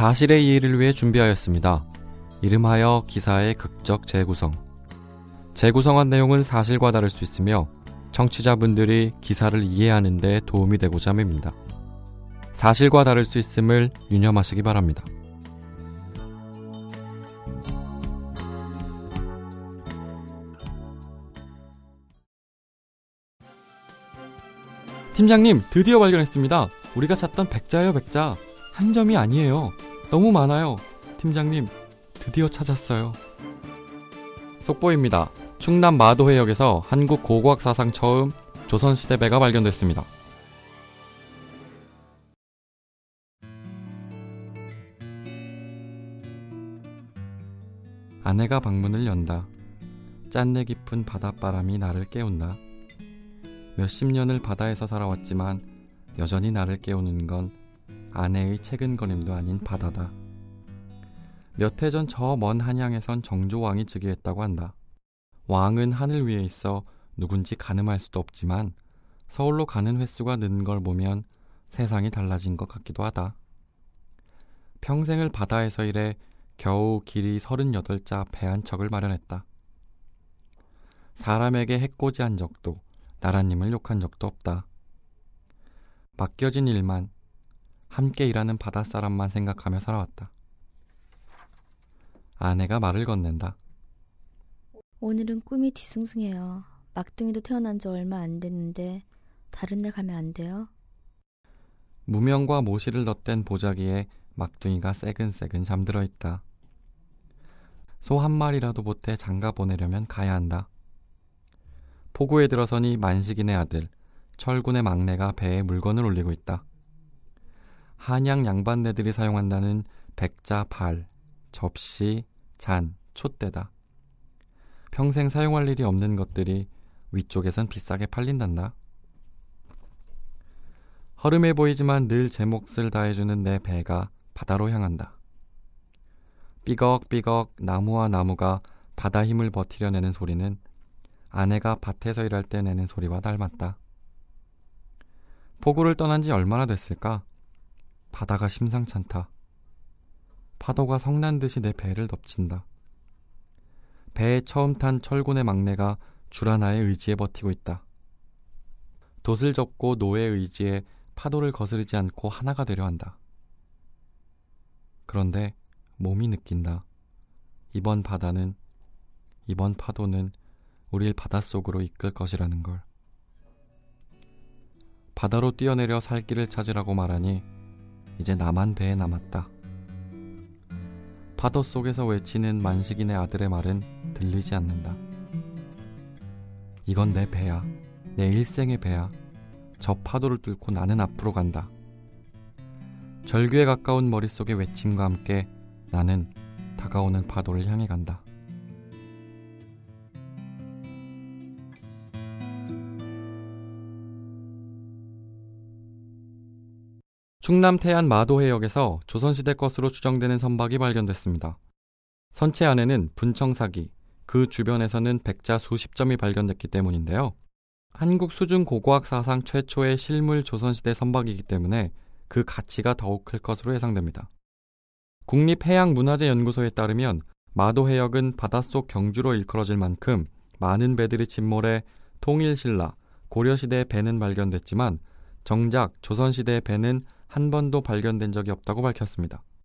사실의 이해를 위해 준비하였습니다. 이름하여 기사의 극적 재구성. 재구성한 내용은 사실과 다를 수 있으며 청취자분들이 기사를 이해하는 데 도움이 되고자 합니다. 사실과 다를 수 있음을 유념하시기 바랍니다. 팀장님, 드디어 발견했습니다. 우리가 찾던 백자예요, 백자. 한 점이 아니에요. 너무 많아요. 팀장님, 드디어 찾았어요. 속보입니다. 충남 마도해역에서 한국 고고학 사상 처음 조선시대 배가 발견됐습니다. 아내가 방문을 연다. 짠내 깊은 바닷바람이 나를 깨운다. 몇십 년을 바다에서 살아왔지만 여전히 나를 깨우는 건 아내의 채근거림도 아닌 바다다. 몇 해 전 저 먼 한양에선 정조왕이 즉위했다고 한다. 왕은 하늘 위에 있어 누군지 가늠할 수도 없지만 서울로 가는 횟수가 는 걸 보면 세상이 달라진 것 같기도 하다. 평생을 바다에서 일해 겨우 길이 38자 배 한 척을 마련했다. 사람에게 해코지한 적도 나라님을 욕한 적도 없다. 맡겨진 일만 함께 일하는 바닷사람만 생각하며 살아왔다. 아내가 말을 건넨다. 오늘은 꿈이 뒤숭숭해요. 막둥이도 태어난 지 얼마 안 됐는데 다른 날 가면 안 돼요? 무명과 모시를 덧댄 보자기에 막둥이가 새근새근 잠들어 있다. 소 한 마리라도 보태 장가 보내려면 가야 한다. 포구에 들어서니 만식인의 아들 철군의 막내가 배에 물건을 올리고 있다. 한양 양반네들이 사용한다는 백자 발, 접시, 잔, 촛대다. 평생 사용할 일이 없는 것들이 위쪽에선 비싸게 팔린단다. 허름해 보이지만 늘 제 몫을 다해주는 내 배가 바다로 향한다. 삐걱삐걱 나무와 나무가 바다 힘을 버티려 내는 소리는 아내가 밭에서 일할 때 내는 소리와 닮았다. 포구를 떠난 지 얼마나 됐을까? 바다가 심상찮다. 파도가 성난 듯이 내 배를 덮친다. 배에 처음 탄 철군의 막내가 줄 하나의 의지에 버티고 있다. 돛을 접고 노의 의지에 파도를 거스르지 않고 하나가 되려 한다. 그런데 몸이 느낀다. 이번 바다는, 이번 파도는 우릴 바닷속으로 이끌 것이라는 걸. 바다로 뛰어내려 살 길을 찾으라고 말하니 이제 나만 배에 남았다. 파도 속에서 외치는 만식인의 아들의 말은 들리지 않는다. 이건 내 배야. 내 일생의 배야. 저 파도를 뚫고 나는 앞으로 간다. 절규에 가까운 머릿속의 외침과 함께 나는 다가오는 파도를 향해 간다. 충남 태안 마도 해역에서 조선시대 것으로 추정되는 선박이 발견됐습니다. 선체 안에는 분청사기, 그 주변에서는 백자 수십 점이 발견됐기 때문인데요. 한국 수중 고고학 사상 최초의 실물 조선시대 선박이기 때문에 그 가치가 더욱 클 것으로 예상됩니다. 국립해양문화재연구소에 따르면 마도 해역은 바닷속 경주로 일컬어질 만큼 많은 배들이 침몰해 통일신라, 고려시대 배는 발견됐지만 정작 조선시대 배는 한 번도 발견된 적이 없다고 밝혔습니다.